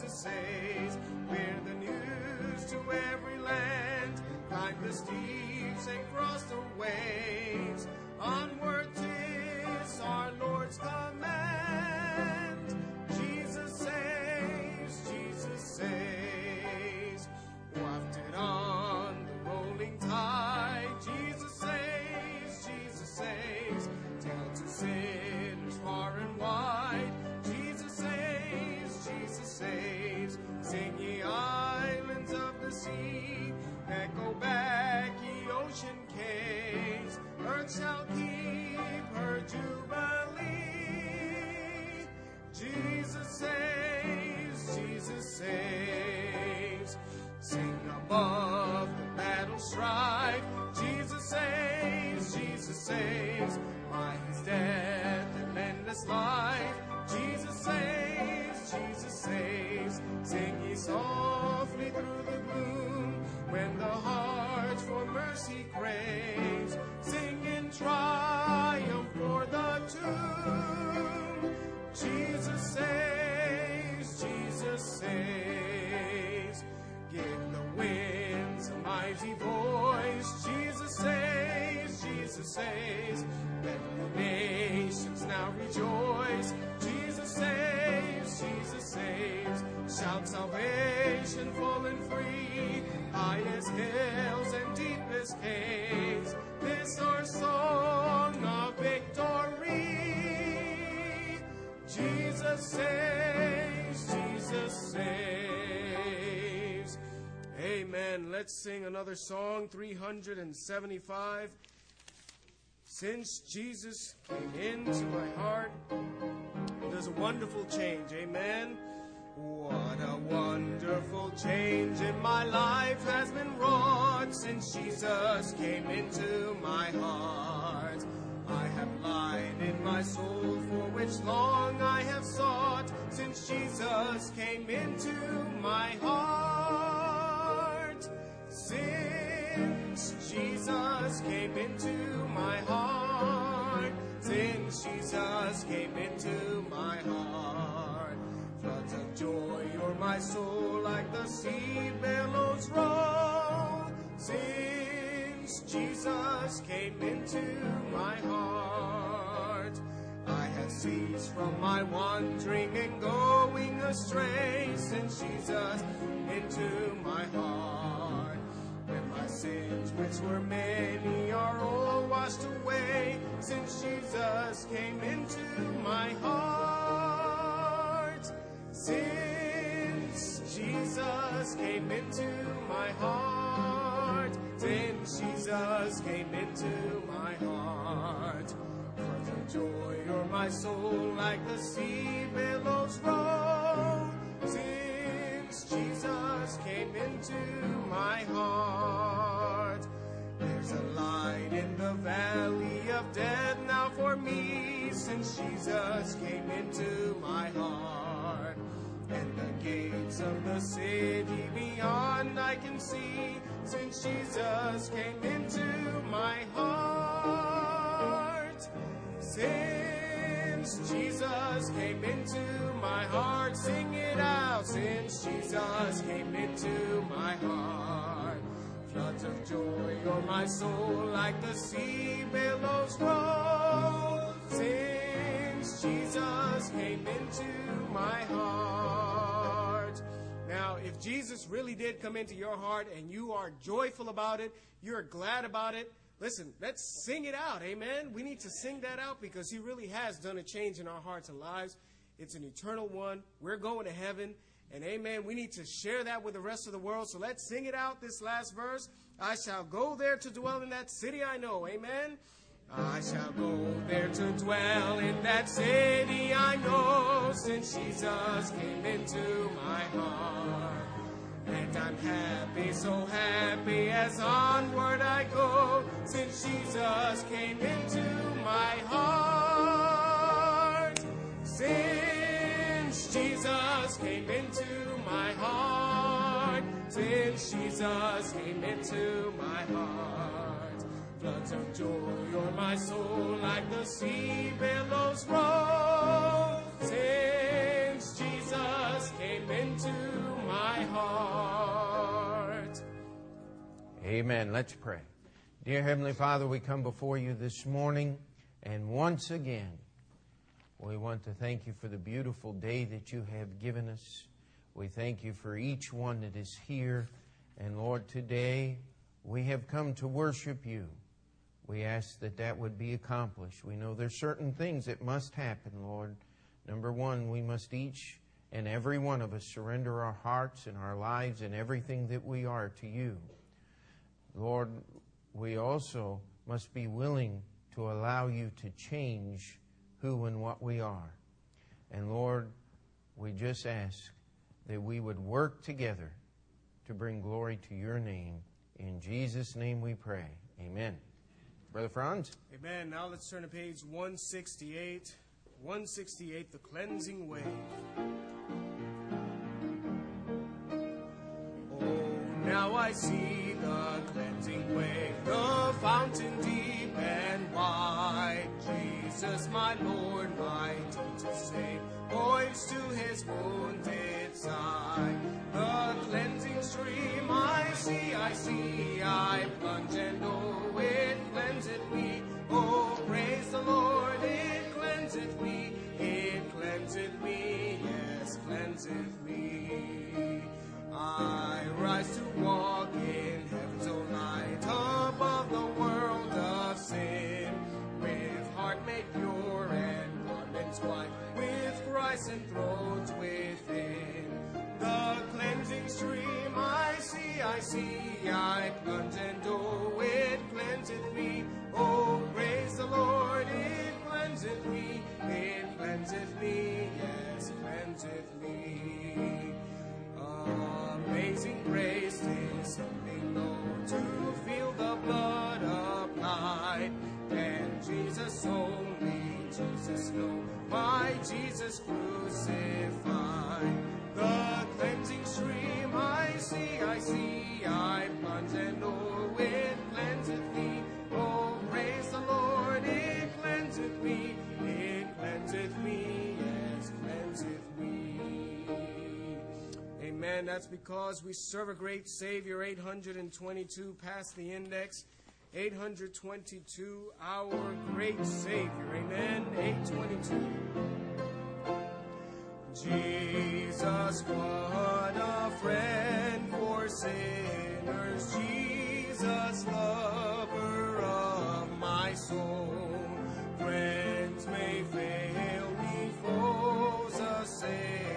Jesus saves. Bear the news to every land. Climb the steeps and cross the waves. Onward tis our Lord's command. Echo back ye ocean caves. Earth shall keep her jubilee. Jesus saves, Jesus saves. Sing above the battle strife. Jesus saves, Jesus saves. By his death and endless life. Jesus saves, Jesus saves. Sing ye softly through the gloom when the heart for mercy craves. Sing in triumph for the tomb. Jesus saves, Jesus saves. Give the winds a mighty voice. Jesus saves, Jesus saves. Let the nations now rejoice. Jesus saves, Jesus saves. Shout salvation full and free. Highest hills and deepest caves. This our song of victory. Jesus saves, Jesus saves. Amen. Let's sing another song, 375. Since Jesus came into my heart, there's a wonderful change. Amen. What a wonderful change in my life has been wrought since Jesus came into my heart. I have light in my soul for which long I have sought since Jesus came into my heart. Since Jesus came into my heart, since Jesus came into my soul like the sea billows roll. Since Jesus came into my heart, I have ceased from my wandering and going astray. Since Jesus into my heart, when my sins, which were many, are all washed away. Since Jesus came into my heart, since Jesus came into my heart, since Jesus came into my heart, floods of joy o'er my soul like the sea billows roll. Since Jesus came into my heart, there's a light in the valley of death now for me. Since Jesus came into my heart, and the gates of the city beyond I can see. Since Jesus came into my heart, since Jesus came into my heart, sing it out. Since Jesus came into my heart, floods of joy o'er my soul like the sea billows roll. Since Jesus came into my heart. Now, if Jesus really did come into your heart and you are joyful about it, you're glad about it, listen, let's sing it out. Amen. We need to sing that out because He really has done a change in our hearts and lives. It's an eternal one. We're going to heaven. And amen. We need to share that with the rest of the world. So let's sing it out this last verse. I shall go there to dwell in that city I know. Amen. I shall go there to dwell in that city I know since Jesus came into my heart. And I'm happy, so happy as onward I go since Jesus came into my heart. Since Jesus came into my heart. Since Jesus came into my heart. Floods of joy o'er my soul like the sea billows roll. Since Jesus came into my heart. Amen. Let's pray. Dear Heavenly Father, we come before you this morning, and once again, we want to thank you for the beautiful day that you have given us. We thank you for each one that is here. And Lord, today we have come to worship you. We ask that that would be accomplished. We know there's certain things that must happen, Lord. Number one, we must each and every one of us surrender our hearts and our lives and everything that we are to you. Lord, we also must be willing to allow you to change who and what we are. And Lord, we just ask that we would work together to bring glory to your name. In Jesus' name we pray. Amen. Brother Franz? Amen. Now let's turn to page 168. 168, The Cleansing Wave. Oh, now I see the cleansing wave, the fountain deep and wide. Jesus, my Lord, mighty to save, poised to his wounded side. The cleansing stream I see, I see, I plunge and it cleanseth me. Oh, praise the Lord, it cleanseth me, it cleanseth me, yes, cleanseth me. I rise to walk in heaven's own light above the world of sin. With heart made pure and garments white, with Christ enthroned within. The cleansing stream I see, I see, I plunge and oh, it cleanseth me. Oh, praise the Lord, it cleanseth me, it cleanseth me, yes, cleanseth me. Amazing grace is to feel the blood applied. And Jesus only, Jesus know, my Jesus crucified. The cleansing stream I see, I Amen. That's because we serve a great Savior. 822 past the index. 822, our great Savior. Amen. 822. Jesus, what a friend for sinners. Jesus, lover of my soul. Friends may fail me, foes assail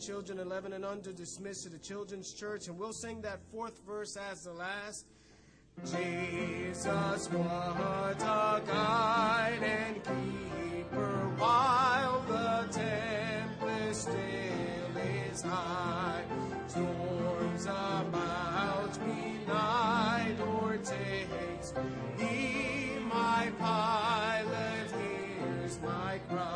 children 11 and under dismissed to the children's church, and we'll sing that fourth verse as the last. Jesus, what a guide and keeper while the tempest still is high. Storms about me night or takes. He, my pilot, hears my cry.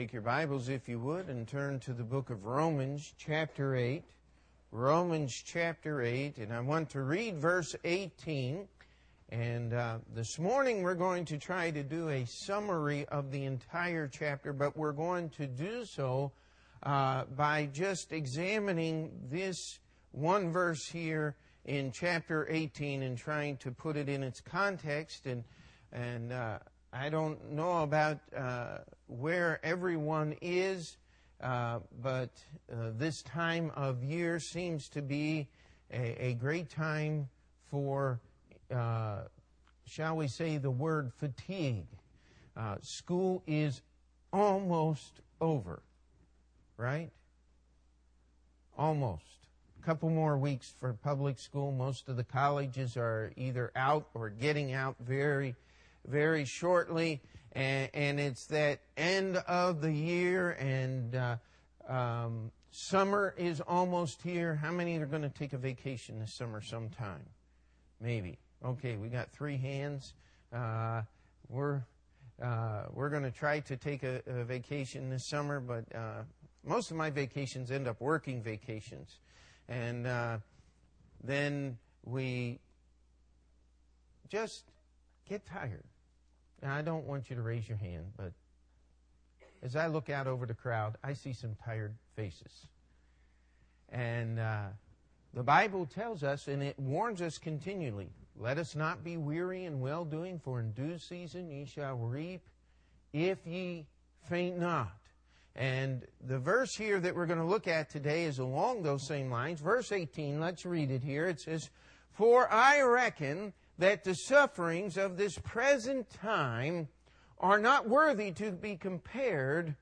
Take your Bibles, if you would, and turn to the book of Romans, chapter 8. Romans, chapter 8, and I want to read verse 18. And uh, this morning we're going to try to do a summary of the entire chapter, but we're going to do so uh, by just examining this one verse here in chapter 18 and trying to put it in its context. And, and uh, I don't know about uh, where everyone is, uh, but uh, this time of year seems to be a, a great time for, uh, shall we say, the word fatigue. Uh, school is almost over, right? Almost. A couple more weeks for public school. Most of the colleges are either out or getting out very very shortly, and, and it's that end of the year, and uh, um, summer is almost here. How many are going to take a vacation this summer sometime? Maybe. Okay, we got three hands. Uh, we're uh, we're going to try to take a, a, vacation this summer, but uh, most of my vacations end up working vacations, and uh, then we just get tired. Now, I don't want you to raise your hand, but as I look out over the crowd, I see some tired faces. And uh, the Bible tells us, and it warns us continually let us not be weary in well doing, for in due season ye shall reap if ye faint not. And the verse here that we're going to look at today is along those same lines. Verse 18, let's read it here. It says, For I reckon that the sufferings of this present time are not worthy to be compared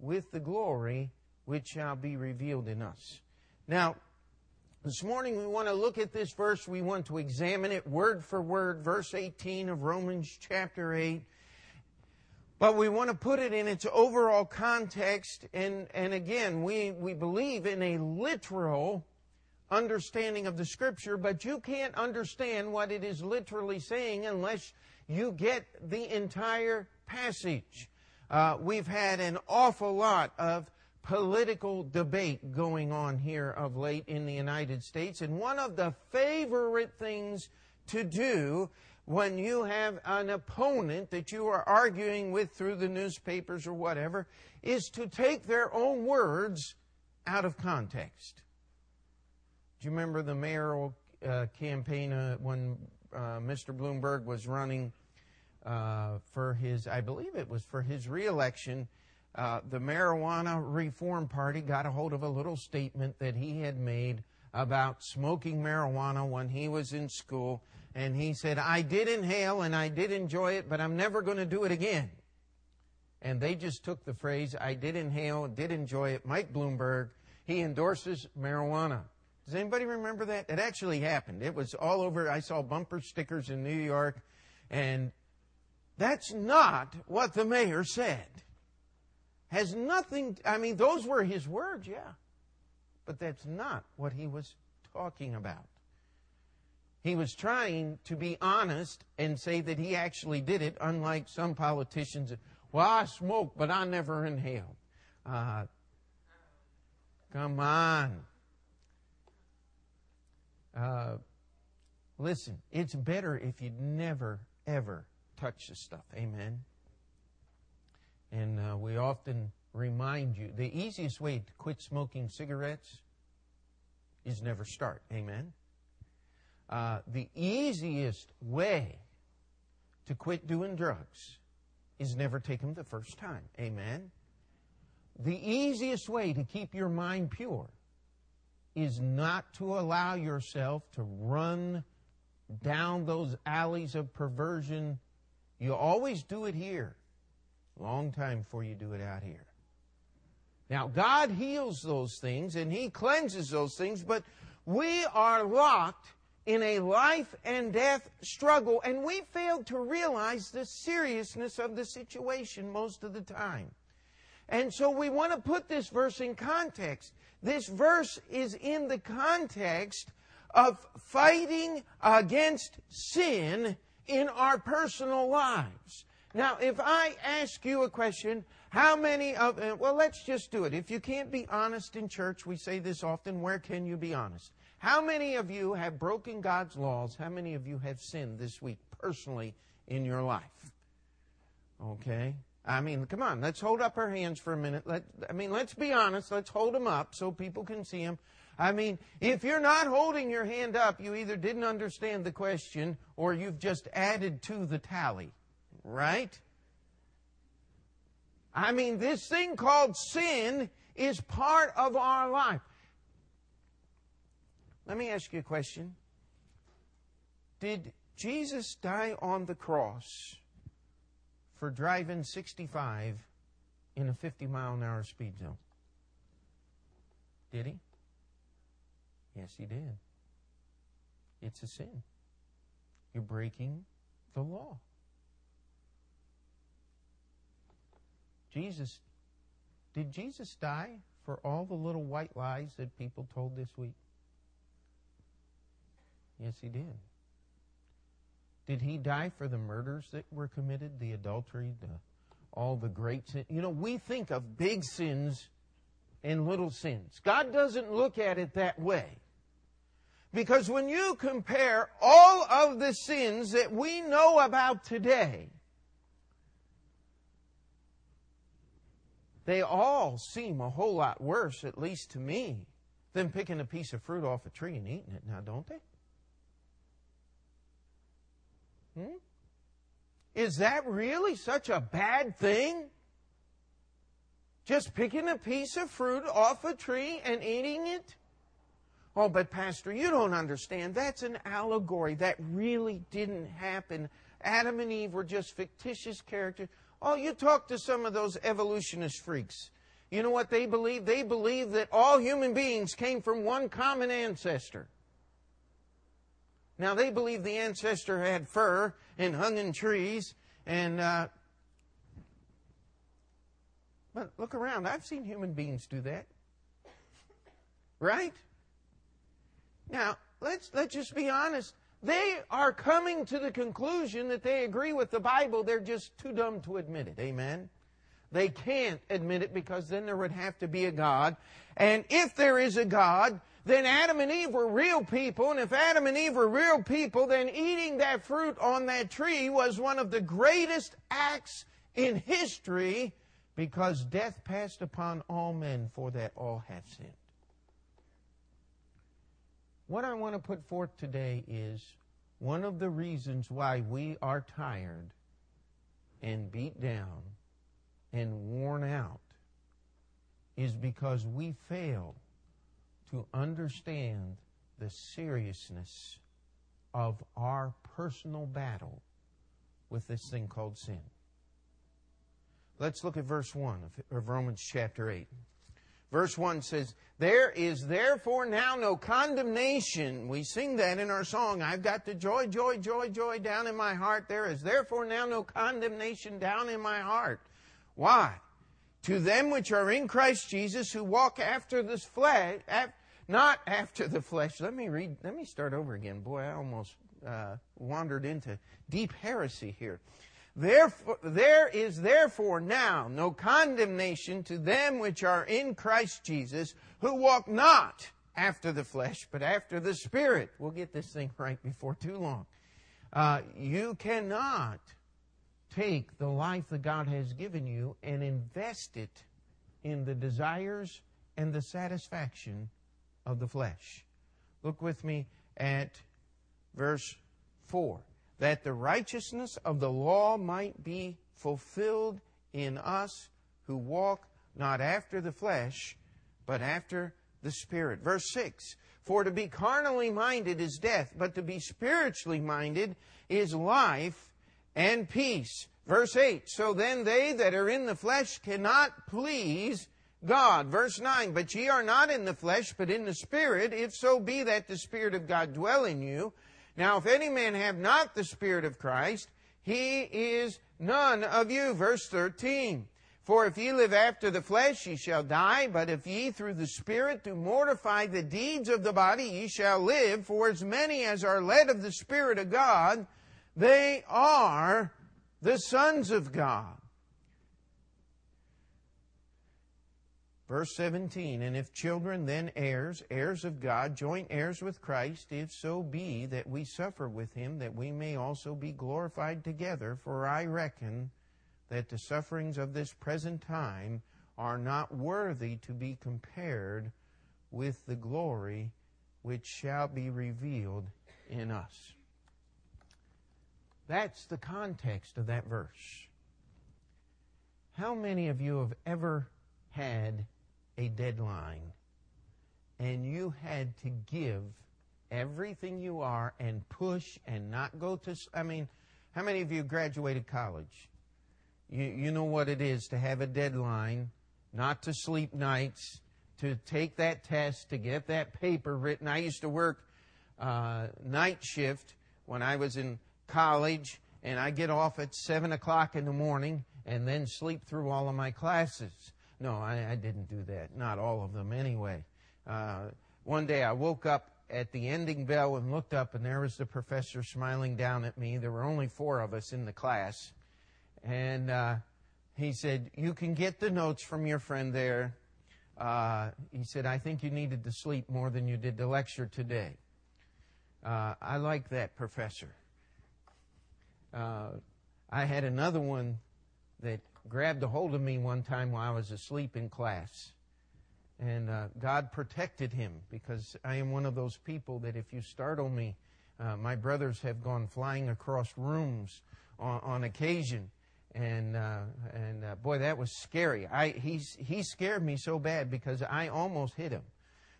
with the glory which shall be revealed in us. Now, this morning we want to look at this verse. We want to examine it word for word, verse 18 of Romans chapter 8. But we want to put it in its overall context. And, and again, we, we believe in a literal understanding of the scripture, but you can't understand what it is literally saying unless you get the entire passage. Uh, we've had an awful lot of political debate going on here of late in the United States, and one of the favorite things to do when you have an opponent that you are arguing with through the newspapers or whatever is to take their own words out of context. You remember the mayoral uh, campaign uh, when uh, Mr. Bloomberg was running uh, for his, I believe it was for his reelection? Uh, the Marijuana Reform Party got a hold of a little statement that he had made about smoking marijuana when he was in school. And he said, I did inhale and I did enjoy it, but I'm never going to do it again. And they just took the phrase, I did inhale, did enjoy it. Mike Bloomberg, he endorses marijuana. Does anybody remember that? It actually happened. It was all over. I saw bumper stickers in New York, and that's not what the mayor said. Has nothing, I mean, those were his words, yeah. But that's not what he was talking about. He was trying to be honest and say that he actually did it, unlike some politicians. Well, I smoke, but I never inhale. Uh, come on. Uh, listen, it's better if you never, ever touch the stuff. Amen. And uh, we often remind you the easiest way to quit smoking cigarettes is never start. Amen. Uh, the easiest way to quit doing drugs is never take them the first time. Amen? The easiest way to keep your mind pure is not to allow yourself to run down those alleys of perversion. You always do it here. Long time before you do it out here. Now, God heals those things and He cleanses those things, but we are locked in a life and death struggle, and we fail to realize the seriousness of the situation most of the time. And so we want to put this verse in context. This verse is in the context of fighting against sin in our personal lives. Now, if I ask you a question, how many of, uh, well, let's just do it. If you can't be honest in church, we say this often, where can you be honest? How many of you have broken God's laws? How many of you have sinned this week personally in your life? Okay? I mean, come on, let's hold up our hands for a minute. Let, I mean, let's be honest. Let's hold them up so people can see them. I mean, if you're not holding your hand up, you either didn't understand the question or you've just added to the tally. Right? I mean, this thing called sin is part of our life. Let me ask you a question. Did Jesus die on the cross for driving 65 in a 50 mile an hour speed zone? Did he? Yes, he did. It's a sin. You're breaking the law. Jesus, did Jesus die for all the little white lies that people told this week? Yes, he did. Did he die for the murders that were committed, the adultery, the, all the great sins? You know, we think of big sins and little sins. God doesn't look at it that way. Because when you compare all of the sins that we know about today, they all seem a whole lot worse, at least to me, than picking a piece of fruit off a tree and eating it now, don't they? Hmm? Is that really such a bad thing? Just picking a piece of fruit off a tree and eating it? Oh, but Pastor, you don't understand. That's an allegory. That really didn't happen. Adam and Eve were just fictitious characters. Oh, you talk to some of those evolutionist freaks. You know what they believe? They believe that all human beings came from one common ancestor. Now, they believe the ancestor had fur and hung in trees, and. Uh, but look around. I've seen human beings do that. Right? Now, let's, let's just be honest. They are coming to the conclusion that they agree with the Bible. They're just too dumb to admit it. Amen? They can't admit it because then there would have to be a God. And if there is a God, then Adam and Eve were real people. And if Adam and Eve were real people, then eating that fruit on that tree was one of the greatest acts in history because death passed upon all men, for that all have sinned. What I want to put forth today is one of the reasons why we are tired and beat down and worn out is because we fail to understand the seriousness of our personal battle with this thing called sin. Let's look at verse 1 of, Romans chapter 8. Verse 1 says, There is therefore now no condemnation. We sing that in our song. I've got the joy, joy, joy, joy down in my heart. There is therefore now no condemnation down in my heart. Why? To them which are in Christ Jesus who walk after this flesh, not after the flesh. Let me read, let me start over again. Boy, I almost uh, wandered into deep heresy here. Therefore, there is therefore now no condemnation to them which are in Christ Jesus, who walk not after the flesh, but after the Spirit. We'll get this thing right before too long. Uh, you cannot take the life that God has given you and invest it in the desires and the satisfaction of the flesh. Look with me at verse 4. that the righteousness of the law might be fulfilled in us who walk not after the flesh, but after the Spirit. Verse 6 For to be carnally minded is death, but to be spiritually minded is life and peace. Verse 8 So then they that are in the flesh cannot please God. Verse 9 But ye are not in the flesh, but in the Spirit, if so be that the Spirit of God dwell in you. Now, if any man have not the Spirit of Christ, he is none of you. Verse 13. For if ye live after the flesh, ye shall die, but if ye through the Spirit do mortify the deeds of the body, ye shall live. For as many as are led of the Spirit of God, they are the sons of God. Verse 17, and if children, then heirs, heirs of God, joint heirs with Christ, if so be that we suffer with him, that we may also be glorified together. For I reckon that the sufferings of this present time are not worthy to be compared with the glory which shall be revealed in us. That's the context of that verse. How many of you have ever had a deadline and you had to give everything you are and push and not go to I mean, how many of you graduated college? You, you know what it is to have a deadline, not to sleep nights, to take that test, to get that paper written. I used to work uh, night shift when I was in college, and I get off at 7 o'clock in the morning and then sleep through all of my classes. No, I, I didn't do that. Not all of them, anyway. Uh, one day I woke up at the ending bell and looked up, and there was the professor smiling down at me. There were only four of us in the class. And uh, he said, You can get the notes from your friend there. Uh, he said, I think you needed to sleep more than you did the lecture today. Uh, I like that, Professor. Uh, I had another one that grabbed a hold of me one time while I was asleep in class. And uh, God protected him because I am one of those people that if you startle me, uh, my brothers have gone flying across rooms on, on occasion and uh, and uh, boy, that was scary. I he he scared me so bad because I almost hit him.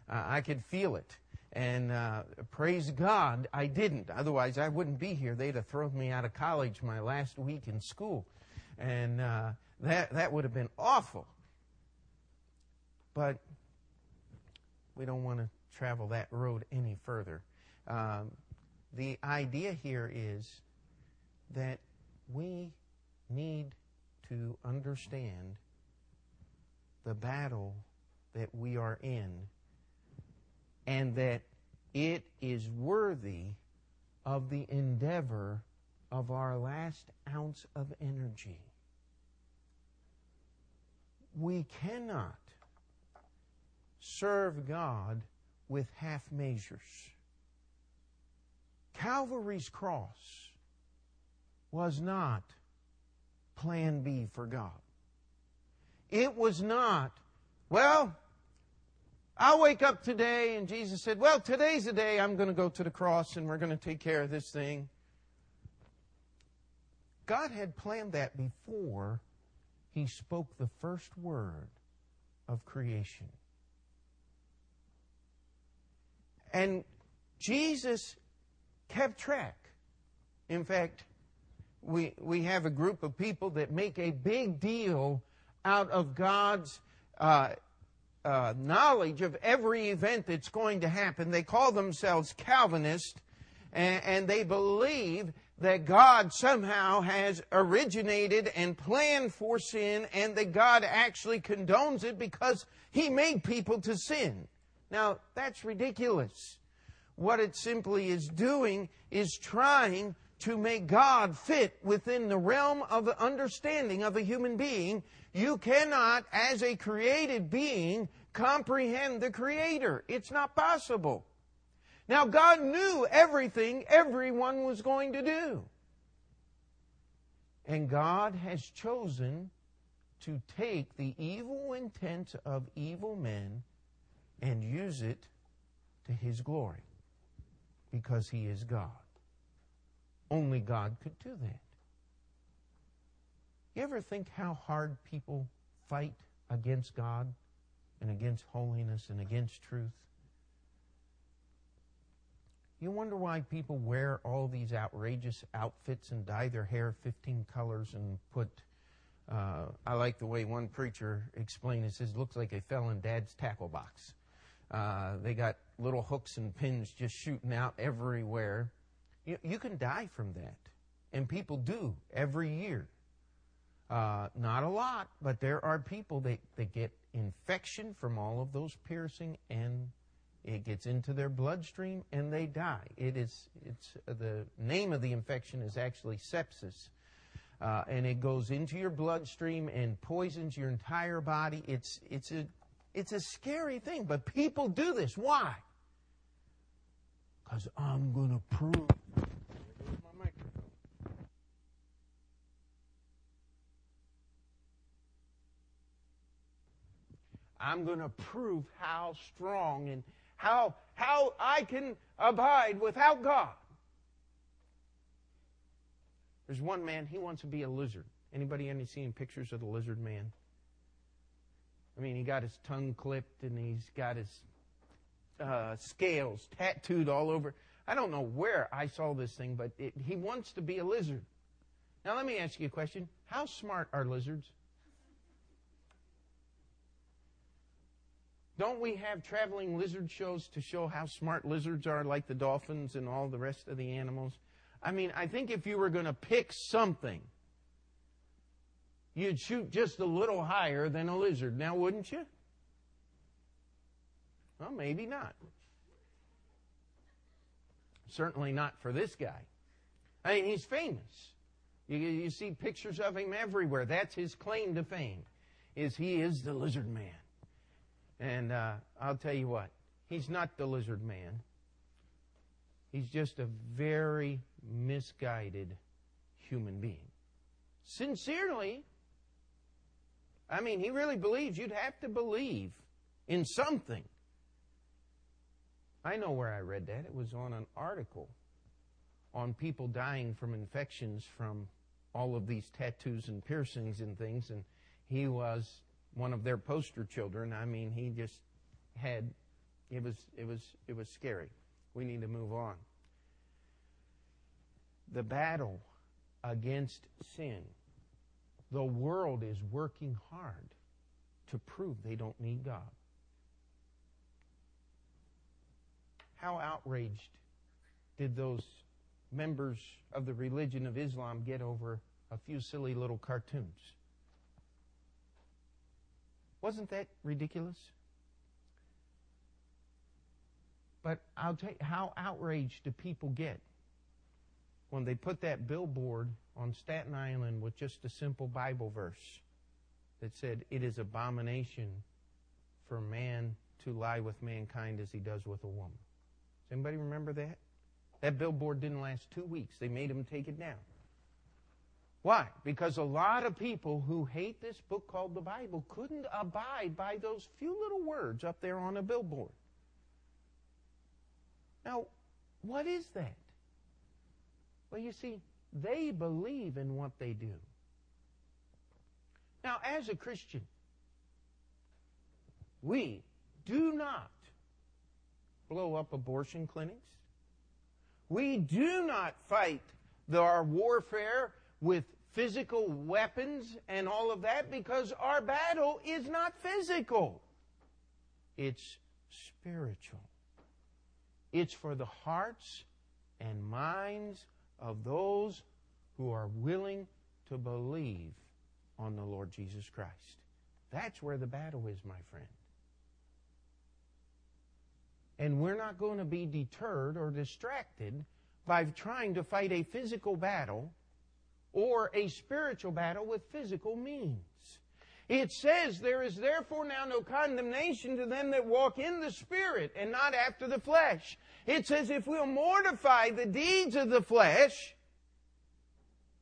Uh, I could feel it, and uh, praise God, I didn't. Otherwise, I wouldn't be here. They'd have thrown me out of college my last week in school, and uh, that that would have been awful. But we don't want to travel that road any further. Um, the idea here is that we need to understand the battle that we are in and that it is worthy of the endeavor of our last ounce of energy. We cannot serve God with half measures. Calvary's cross was not plan B for God. It was not, well, I'll wake up today, and Jesus said, Well, today's the day I'm going to go to the cross and we're going to take care of this thing. God had planned that before He spoke the first word of creation. And Jesus kept track. In fact, we, we have a group of people that make a big deal out of God's uh, uh, knowledge of every event that's going to happen. They call themselves Calvinists, and, and they believe that God somehow has originated and planned for sin, and that God actually condones it because He made people to sin. Now, that's ridiculous. What it simply is doing is trying to make God fit within the realm of the understanding of a human being, you cannot, as a created being, comprehend the Creator. It's not possible. Now, God knew everything everyone was going to do. And God has chosen to take the evil intent of evil men and use it to His glory because He is God. Only God could do that. You ever think how hard people fight against God and against holiness and against truth? You wonder why people wear all these outrageous outfits and dye their hair 15 colors and put. Uh, I like the way one preacher explained it. Says, looks like they fell in dad's tackle box. Uh, they got little hooks and pins just shooting out everywhere. You, you can die from that. And people do every year. Uh, not a lot, but there are people that, that get infection from all of those piercing and it gets into their bloodstream and they die. It is, it's, the name of the infection is actually sepsis. Uh, and it goes into your bloodstream and poisons your entire body. It's, it's, a, it's a scary thing, but people do this. Why? Because I'm going to prove I'm going to prove how strong and how, how I can abide without God. There's one man, he wants to be a lizard. Anybody any seen pictures of the lizard man? I mean, he got his tongue clipped and he's got his uh, scales tattooed all over. I don't know where I saw this thing, but it, he wants to be a lizard. Now, let me ask you a question. How smart are lizards? Don't we have traveling lizard shows to show how smart lizards are, like the dolphins and all the rest of the animals? I mean, I think if you were going to pick something, you'd shoot just a little higher than a lizard. Now, wouldn't you? Well, maybe not. Certainly not for this guy. I mean, he's famous. You, you see pictures of him everywhere. That's his claim to fame, is he is the lizard man. And uh, I'll tell you what, he's not the lizard man. He's just a very misguided human being. Sincerely, I mean, he really believes you'd have to believe in something. I know where I read that. It was on an article on people dying from infections from all of these tattoos and piercings and things, and he was one of their poster children. I mean, he just had it was it was it was scary. We need to move on. The battle against sin. The world is working hard to prove they don't need God. How outraged did those members of the religion of Islam get over a few silly little cartoons? Wasn't that ridiculous? But I'll tell you, how outraged do people get when they put that billboard on Staten Island with just a simple Bible verse that said, It is abomination for man to lie with mankind as he does with a woman. Does anybody remember that? That billboard didn't last two weeks. They made him take it down. Why? Because a lot of people who hate this book called the Bible couldn't abide by those few little words up there on a billboard. Now, what is that? Well, you see, they believe in what they do. Now, as a Christian, we do not blow up abortion clinics. We do not fight the, our warfare with physical weapons and all of that because our battle is not physical. It's spiritual. It's for the hearts and minds of those who are willing to believe on the Lord Jesus Christ. That's where the battle is, my friend. And we're not going to be deterred or distracted by trying to fight a physical battle or a spiritual battle with physical means. It says, There is therefore now no condemnation to them that walk in the Spirit and not after the flesh. It says, If we'll mortify the deeds of the flesh,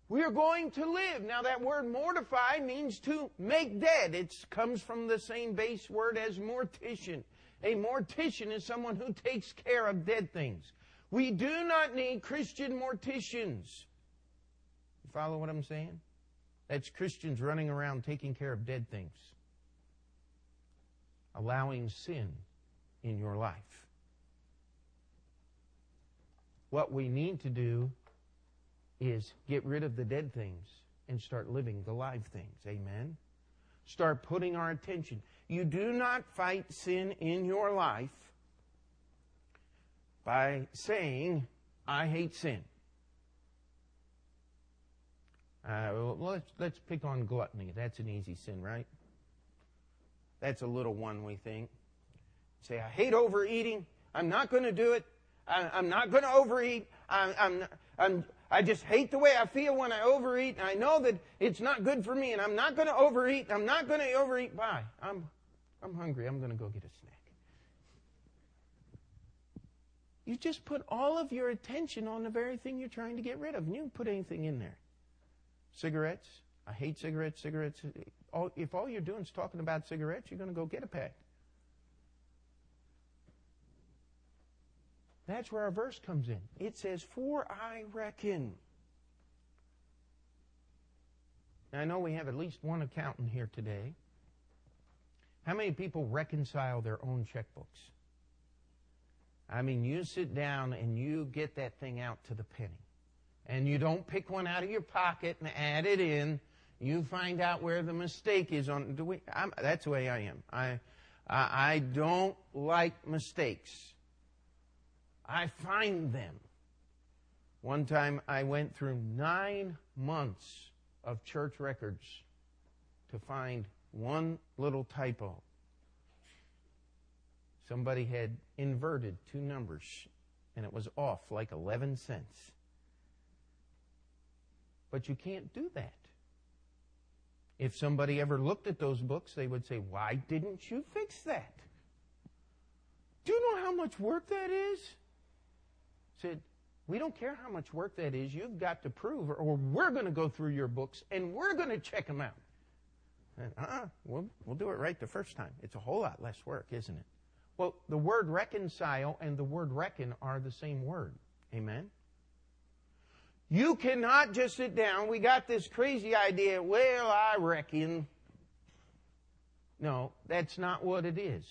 we are going to live. Now, that word mortify means to make dead. It comes from the same base word as mortician. A mortician is someone who takes care of dead things. We do not need Christian morticians. Follow what I'm saying? That's Christians running around taking care of dead things, allowing sin in your life. What we need to do is get rid of the dead things and start living the live things. Amen? Start putting our attention. You do not fight sin in your life by saying, I hate sin. Uh, well, let's, let's pick on gluttony. That's an easy sin, right? That's a little one, we think. Say, I hate overeating. I'm not going to do it. I, am not going to overeat. I'm, I'm, I'm, I just hate the way I feel when I overeat. And I know that it's not good for me, and I'm not going to overeat. I'm not going to overeat. Bye. I'm, I'm hungry. I'm going to go get a snack. You just put all of your attention on the very thing you're trying to get rid of. And you can put anything in there. Cigarettes. I hate cigarettes. Cigarettes. If all you're doing is talking about cigarettes, you're going to go get a pack. That's where our verse comes in. It says, For I reckon. Now, I know we have at least one accountant here today. How many people reconcile their own checkbooks? I mean, you sit down and you get that thing out to the penny. And you don't pick one out of your pocket and add it in. You find out where the mistake is on. Do we, I'm, that's the way I am. I, I, I don't like mistakes. I find them. One time I went through nine months of church records to find one little typo. Somebody had inverted two numbers and it was off like 11 cents. But you can't do that. If somebody ever looked at those books, they would say, Why didn't you fix that? Do you know how much work that is? said, We don't care how much work that is. You've got to prove, or we're going to go through your books and we're going to check them out. And, uh-uh, we'll, we'll do it right the first time. It's a whole lot less work, isn't it? Well, the word reconcile and the word reckon are the same word. Amen? You cannot just sit down. We got this crazy idea, well, I reckon. No, that's not what it is.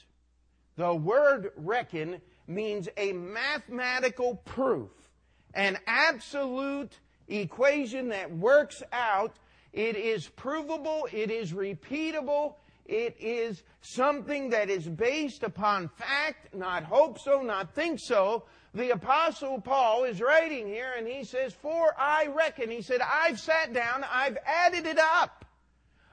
The word reckon means a mathematical proof, an absolute equation that works out. It is provable, it is repeatable, it is something that is based upon fact, not hope so, not think so. The apostle Paul is writing here and he says, for I reckon, he said, I've sat down, I've added it up.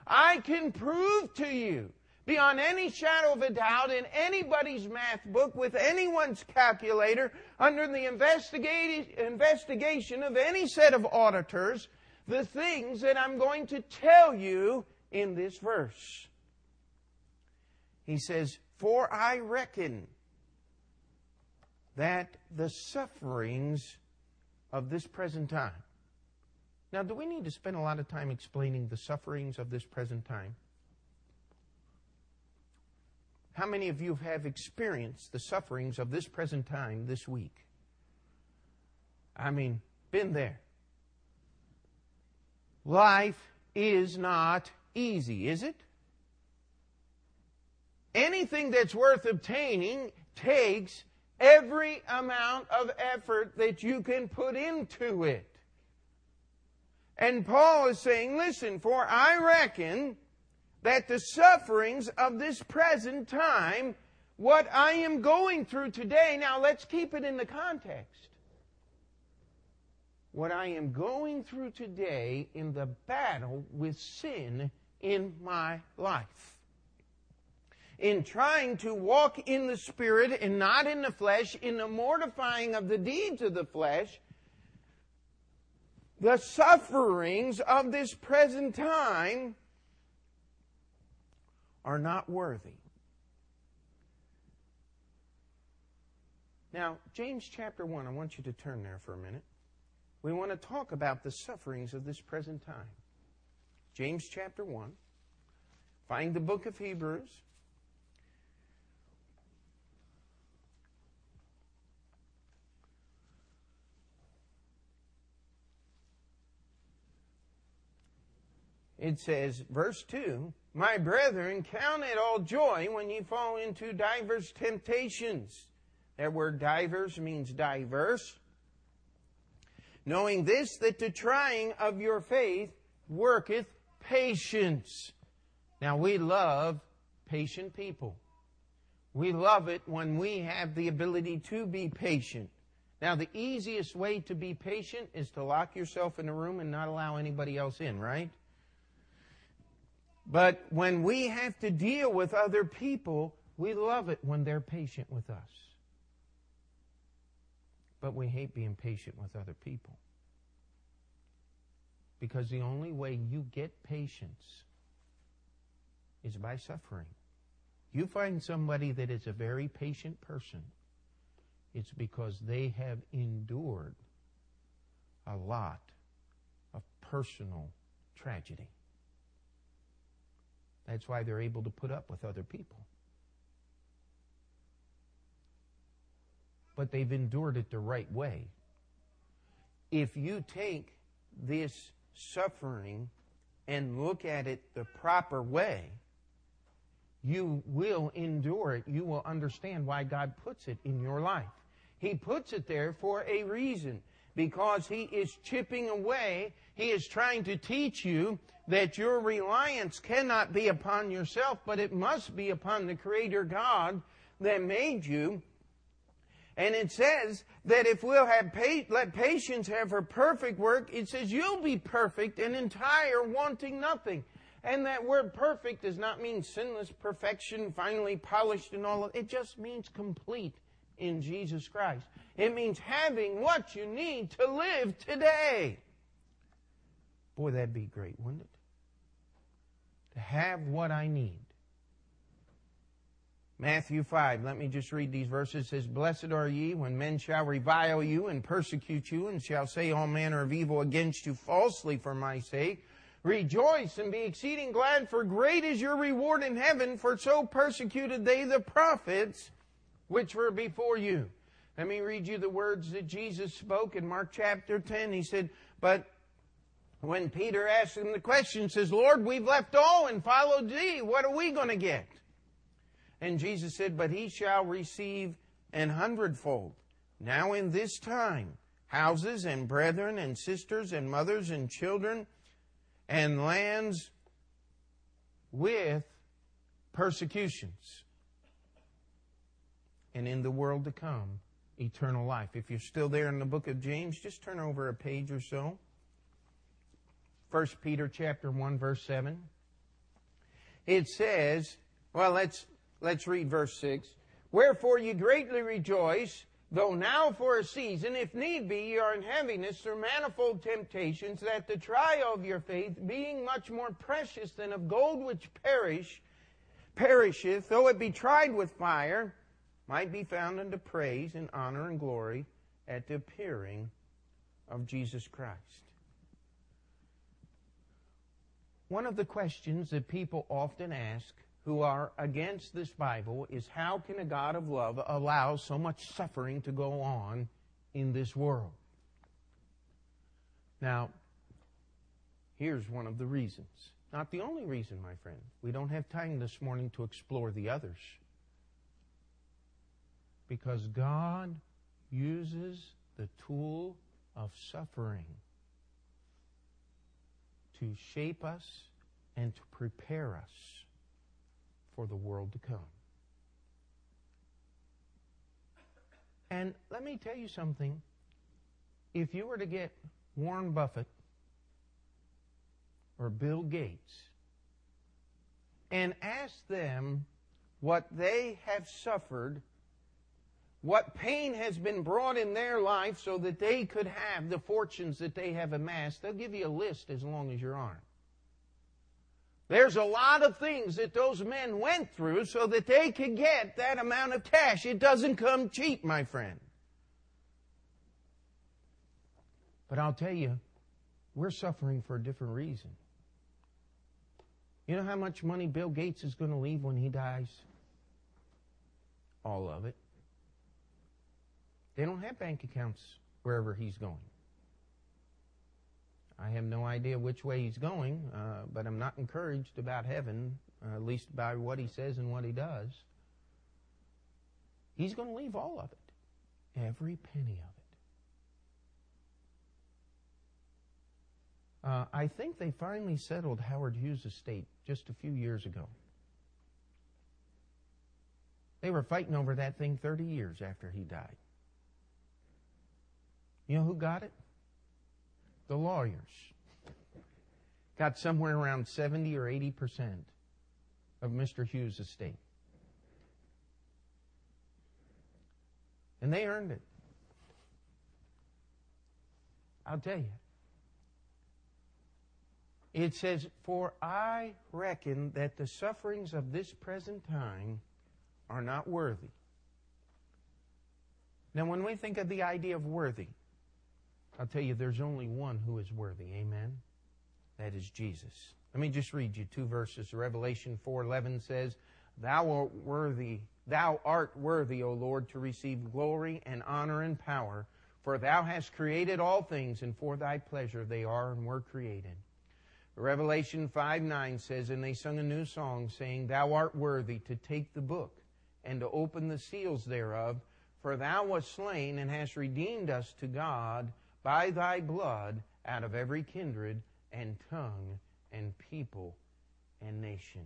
I can prove to you beyond any shadow of a doubt in anybody's math book with anyone's calculator under the investigation of any set of auditors the things that I'm going to tell you in this verse. He says, For I reckon that the sufferings of this present time. Now, do we need to spend a lot of time explaining the sufferings of this present time? How many of you have experienced the sufferings of this present time this week? I mean, been there. Life is not easy, is it? Anything that's worth obtaining takes every amount of effort that you can put into it. And Paul is saying, listen, for I reckon that the sufferings of this present time, what I am going through today, now let's keep it in the context. What I am going through today in the battle with sin in my life. In trying to walk in the Spirit and not in the flesh, in the mortifying of the deeds of the flesh, the sufferings of this present time are not worthy. Now, James chapter 1, I want you to turn there for a minute. We want to talk about the sufferings of this present time. James chapter 1. Find the book of Hebrews. It says, verse 2 My brethren, count it all joy when ye fall into divers temptations. That word divers means diverse. Knowing this, that the trying of your faith worketh patience. Now, we love patient people. We love it when we have the ability to be patient. Now, the easiest way to be patient is to lock yourself in a room and not allow anybody else in, right? But when we have to deal with other people, we love it when they're patient with us. But we hate being patient with other people. Because the only way you get patience is by suffering. You find somebody that is a very patient person, it's because they have endured a lot of personal tragedy. That's why they're able to put up with other people. But they've endured it the right way. If you take this suffering and look at it the proper way, you will endure it. You will understand why God puts it in your life. He puts it there for a reason because He is chipping away. He is trying to teach you that your reliance cannot be upon yourself, but it must be upon the Creator God that made you. And it says that if we'll have pa- let patience have her perfect work, it says you'll be perfect and entire, wanting nothing. And that word perfect does not mean sinless perfection, finally polished and all of it. just means complete in Jesus Christ. It means having what you need to live today. Boy, that'd be great, wouldn't it? To have what I need. Matthew 5, let me just read these verses. It says, Blessed are ye when men shall revile you and persecute you and shall say all manner of evil against you falsely for my sake. Rejoice and be exceeding glad, for great is your reward in heaven, for so persecuted they the prophets which were before you. Let me read you the words that Jesus spoke in Mark chapter 10. He said, But when Peter asked him the question, says, Lord, we've left all and followed thee. What are we going to get? And Jesus said, But he shall receive an hundredfold. Now in this time, houses and brethren and sisters and mothers and children and lands with persecutions. And in the world to come, eternal life. If you're still there in the book of James, just turn over a page or so. 1 Peter chapter 1 verse 7. It says, well, let's let's read verse 6. Wherefore ye greatly rejoice, Though now for a season, if need be, ye are in heaviness through manifold temptations, that the trial of your faith, being much more precious than of gold which perish, perisheth, though it be tried with fire, might be found unto praise and honor and glory at the appearing of Jesus Christ. One of the questions that people often ask who are against this Bible is how can a God of love allow so much suffering to go on in this world? Now, here's one of the reasons. Not the only reason, my friend. We don't have time this morning to explore the others. Because God uses the tool of suffering to shape us and to prepare us for the world to come. And let me tell you something. If you were to get Warren Buffett or Bill Gates and ask them what they have suffered, what pain has been brought in their life so that they could have the fortunes that they have amassed, they'll give you a list as long as your arm. There's a lot of things that those men went through so that they could get that amount of cash. It doesn't come cheap, my friend. But I'll tell you, we're suffering for a different reason. You know how much money Bill Gates is going to leave when he dies? All of it. They don't have bank accounts wherever he's going. I have no idea which way he's going, uh, but I'm not encouraged about heaven, uh, at least by what he says and what he does. He's going to leave all of it, every penny of it. Uh, I think they finally settled Howard Hughes' estate just a few years ago. They were fighting over that thing 30 years after he died. You know who got it? The lawyers. Got somewhere around 70 or 80 percent of Mr. Hughes' estate. And they earned it. I'll tell you. It says, For I reckon that the sufferings of this present time are not worthy. Now, when we think of the idea of worthy, I'll tell you there's only one who is worthy. Amen? That is Jesus. Let me just read you two verses. Revelation 4:11 says, "Thou art worthy, thou art worthy, O Lord, to receive glory and honor and power, for thou hast created all things, and for thy pleasure they are and were created." Revelation 5:9 says, "And they sung a new song, saying, Thou art worthy to take the book and to open the seals thereof, for thou wast slain and hast redeemed us to God by thy blood out of every kindred and tongue and people and nation.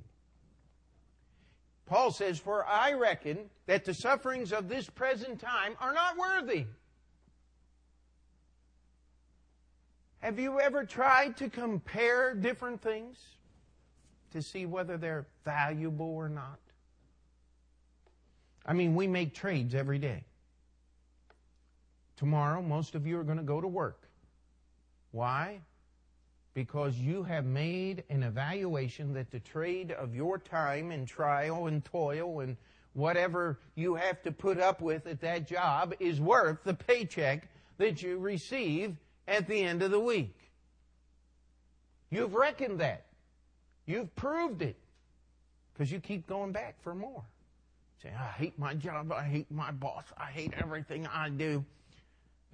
Paul says, For I reckon that the sufferings of this present time are not worthy. Have you ever tried to compare different things to see whether they're valuable or not? I mean, we make trades every day. Tomorrow, most of you are going to go to work. Why? Because you have made an evaluation that the trade of your time and trial and toil and whatever you have to put up with at that job is worth the paycheck that you receive at the end of the week. You've reckoned that. You've proved it. Because you keep going back for more. Say, I hate my job, I hate my boss, I hate everything I do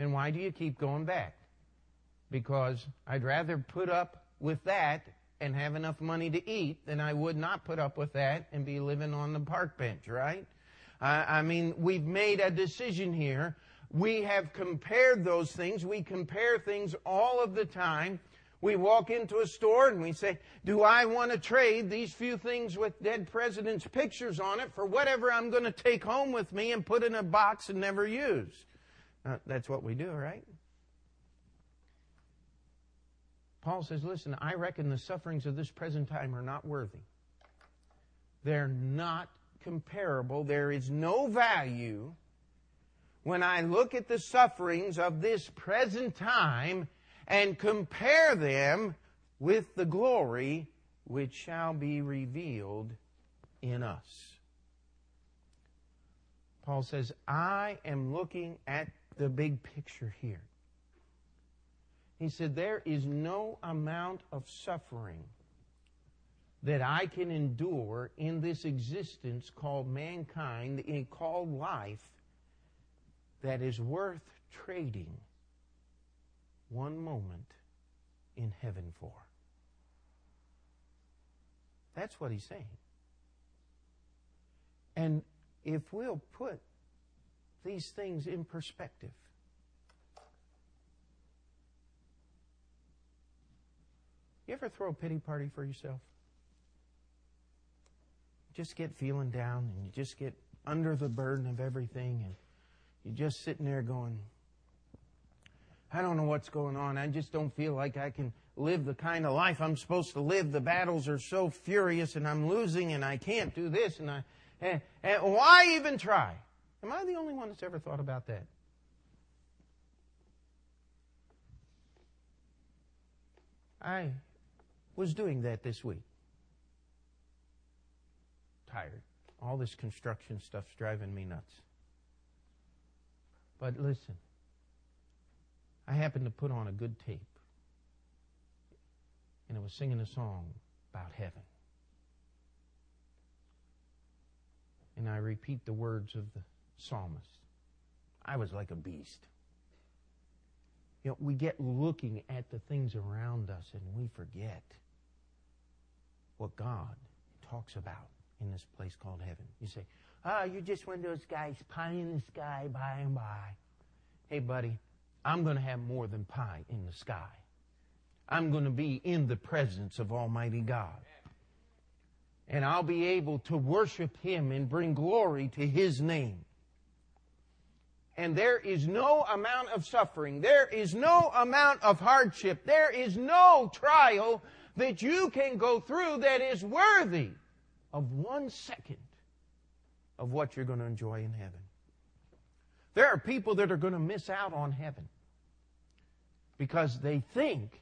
then why do you keep going back? Because I'd rather put up with that and have enough money to eat than I would not put up with that and be living on the park bench, right? I mean, we've made a decision here. We have compared those things. We compare things all of the time. We walk into a store and we say, Do I want to trade these few things with dead presidents' pictures on it for whatever I'm going to take home with me and put in a box and never use? Uh, that's what we do, right? Paul says, Listen, I reckon the sufferings of this present time are not worthy. They're not comparable. There is no value when I look at the sufferings of this present time and compare them with the glory which shall be revealed in us. Paul says, I am looking at the big picture here. He said, There is no amount of suffering that I can endure in this existence called mankind, eh, called life, that is worth trading one moment in heaven for. That's what he's saying. And if we'll put these things in perspective. You ever throw a pity party for yourself? Just get feeling down and you just get under the burden of everything and you're just sitting there going, I don't know what's going on. I just don't feel like I can live the kind of life I'm supposed to live. The battles are so furious and I'm losing and I can't do this and I, and, and why even try? Am I the only one that's ever thought about that? I was doing that this week. Tired. All this construction stuff's driving me nuts. But listen, I happened to put on a good tape, and it was singing a song about heaven. And I repeat the words of the psalmist. I was like a beast. You know, we get looking at the things around us and we forget what God talks about in this place called heaven. You say, oh, you're just one of those guys, pie in the sky by and by. Hey, buddy, I'm going to have more than pie in the sky. I'm going to be in the presence of Almighty God. And I'll be able to worship Him and bring glory to His name. And there is no amount of suffering, there is no amount of hardship, there is no trial that you can go through that is worthy of one second of what you're going to enjoy in heaven. There are people that are going to miss out on heaven because they think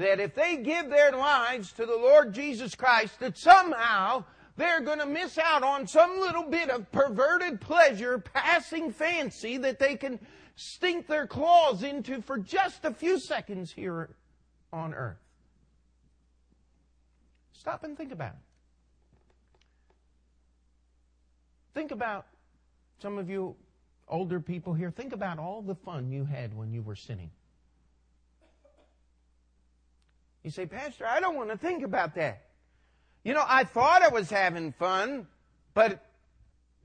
that if they give their lives to the Lord Jesus Christ, that somehow they're going to miss out on some little bit of perverted pleasure, passing fancy that they can stink their claws into for just a few seconds here on earth. Stop and think about it. Think about some of you older people here, think about all the fun you had when you were sinning. You say, Pastor, I don't want to think about that. You know, I thought I was having fun, but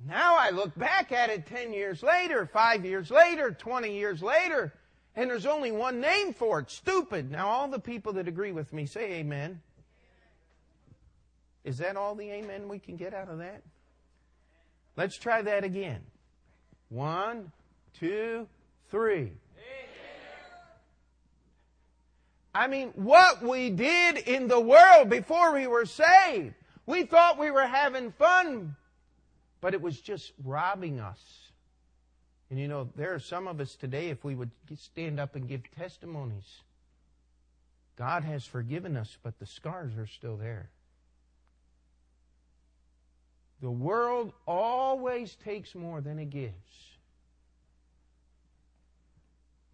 now I look back at it 10 years later, 5 years later, 20 years later, and there's only one name for it stupid. Now, all the people that agree with me say amen. Is that all the amen we can get out of that? Let's try that again. One, two, three. I mean, what we did in the world before we were saved. We thought we were having fun, but it was just robbing us. And you know, there are some of us today, if we would stand up and give testimonies, God has forgiven us, but the scars are still there. The world always takes more than it gives.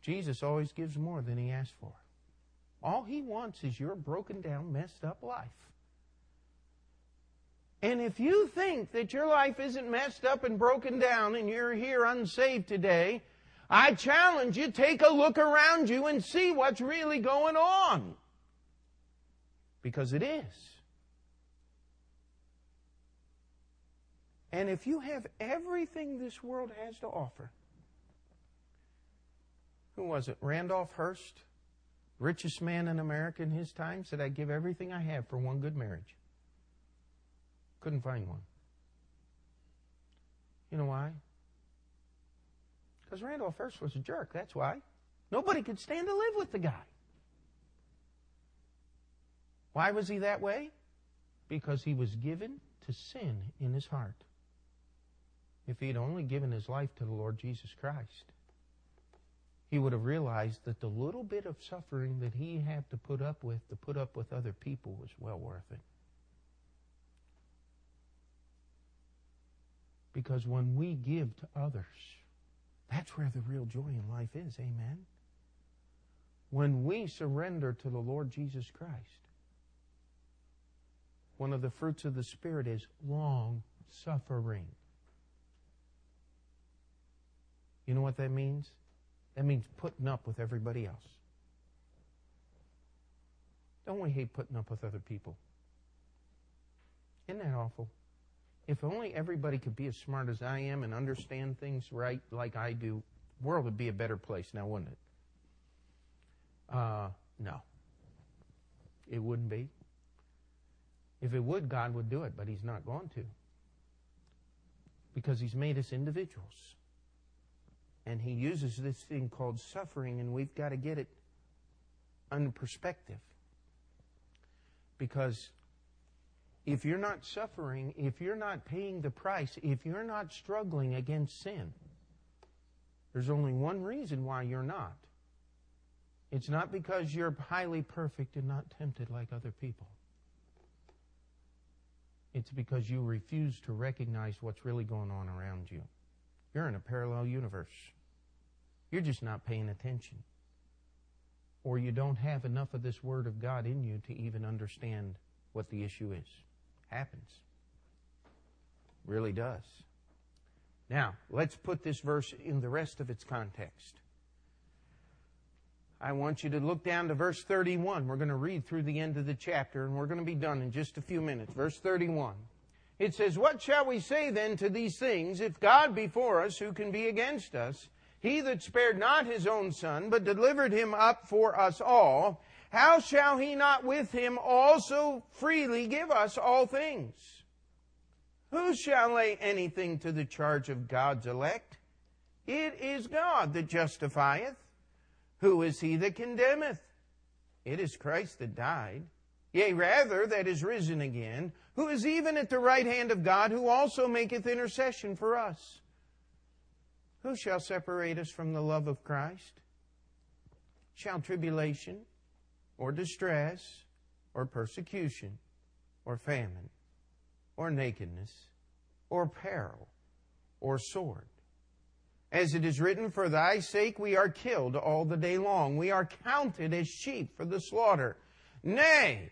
Jesus always gives more than he asks for. All he wants is your broken down, messed up life. And if you think that your life isn't messed up and broken down and you're here unsaved today, I challenge you, take a look around you and see what's really going on. Because it is. And if you have everything this world has to offer, who was it? Randolph Hearst, richest man in America in his time, said, I'd give everything I have for one good marriage. Couldn't find one. You know why? Because Randolph Hearst was a jerk, that's why. Nobody could stand to live with the guy. Why was he that way? Because he was given to sin in his heart. If he had only given his life to the Lord Jesus Christ, he would have realized that the little bit of suffering that he had to put up with to put up with other people was well worth it. Because when we give to others, that's where the real joy in life is. Amen. When we surrender to the Lord Jesus Christ, one of the fruits of the Spirit is long suffering. You know what that means? That means putting up with everybody else. Don't we hate putting up with other people? Isn't that awful? If only everybody could be as smart as I am and understand things right like I do, the world would be a better place now, wouldn't it? Uh, no. It wouldn't be. If it would, God would do it, but He's not going to. Because He's made us individuals. And he uses this thing called suffering, and we've got to get it under perspective. Because if you're not suffering, if you're not paying the price, if you're not struggling against sin, there's only one reason why you're not. It's not because you're highly perfect and not tempted like other people. It's because you refuse to recognize what's really going on around you. You're in a parallel universe. You're just not paying attention. Or you don't have enough of this Word of God in you to even understand what the issue is. Happens. Really does. Now, let's put this verse in the rest of its context. I want you to look down to verse 31. We're going to read through the end of the chapter, and we're going to be done in just a few minutes. Verse 31. It says, What shall we say then to these things? If God be for us, who can be against us? He that spared not his own son, but delivered him up for us all, how shall he not with him also freely give us all things? Who shall lay anything to the charge of God's elect? It is God that justifieth. Who is he that condemneth? It is Christ that died. Yea, rather, that is risen again, who is even at the right hand of God, who also maketh intercession for us. Who shall separate us from the love of Christ? Shall tribulation, or distress, or persecution, or famine, or nakedness, or peril, or sword? As it is written, For thy sake we are killed all the day long. We are counted as sheep for the slaughter. Nay,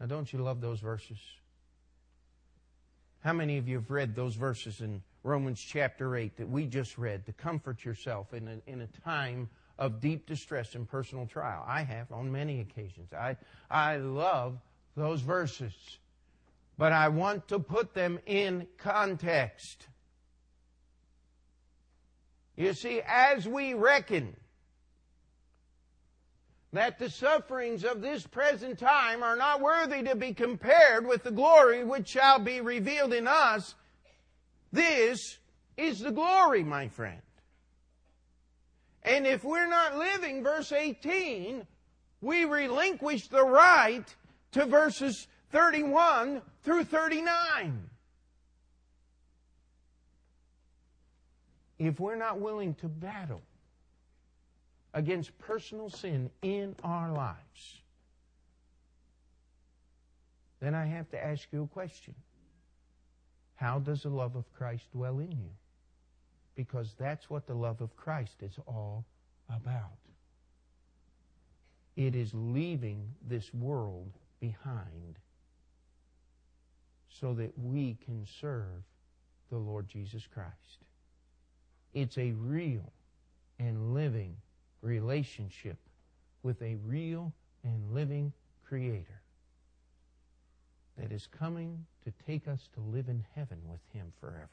Now, don't you love those verses? How many of you have read those verses in Romans chapter 8 that we just read to comfort yourself in a, in a time of deep distress and personal trial? I have on many occasions. I, I love those verses, but I want to put them in context. You see, as we reckon that the sufferings of this present time are not worthy to be compared with the glory which shall be revealed in us, this is the glory, my friend. And if we're not living verse 18, we relinquish the right to verses 31 through 39. if we're not willing to battle against personal sin in our lives, then I have to ask you a question. How does the love of Christ dwell in you? Because that's what the love of Christ is all about. It is leaving this world behind so that we can serve the Lord Jesus Christ. It's a real and living relationship with a real and living Creator that is coming to take us to live in heaven with Him forever.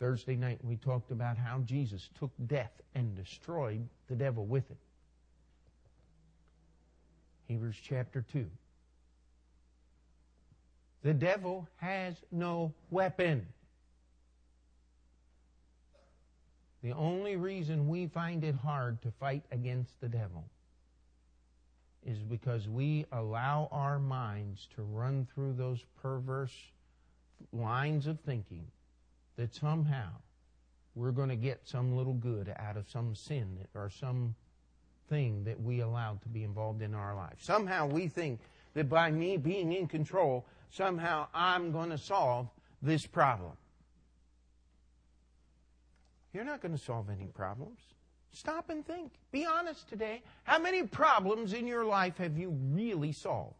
Thursday night we talked about how Jesus took death and destroyed the devil with it. Hebrews chapter 2. The devil has no weapon. The only reason we find it hard to fight against the devil is because we allow our minds to run through those perverse lines of thinking that somehow we're going to get some little good out of some sin or some thing that we allowed to be involved in our life. Somehow we think that by me being in control, somehow I'm going to solve this problem. You're not going to solve any problems. Stop and think. Be honest today. How many problems in your life have you really solved?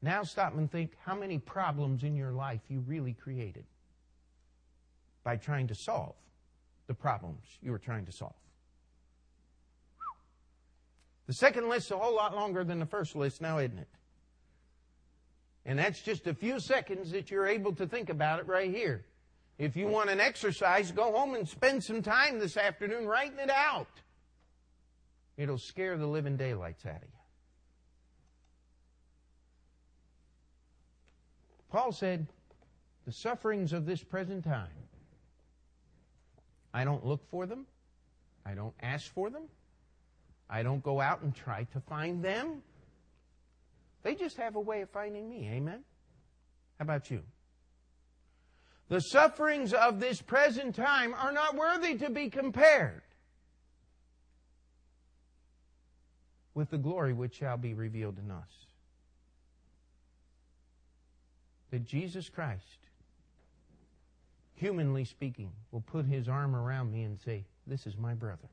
Now stop and think how many problems in your life you really created by trying to solve the problems you were trying to solve. The second list is a whole lot longer than the first list now, isn't it? And that's just a few seconds that you're able to think about it right here. If you want an exercise, go home and spend some time this afternoon writing it out. It'll scare the living daylights out of you. Paul said, The sufferings of this present time, I don't look for them, I don't ask for them, I don't go out and try to find them. They just have a way of finding me. Amen? How about you? The sufferings of this present time are not worthy to be compared with the glory which shall be revealed in us. That Jesus Christ, humanly speaking, will put his arm around me and say, This is my brother.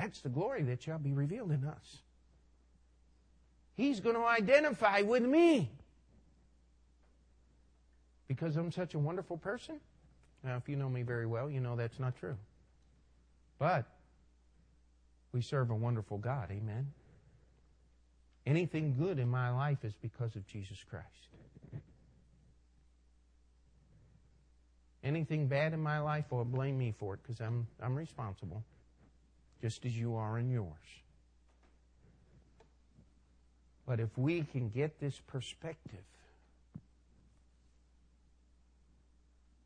That's the glory that shall be revealed in us. He's going to identify with me because I'm such a wonderful person. Now, if you know me very well, you know that's not true. But we serve a wonderful God. Amen. Anything good in my life is because of Jesus Christ. Anything bad in my life, well, blame me for it because I'm, I'm responsible, just as you are in yours. But if we can get this perspective,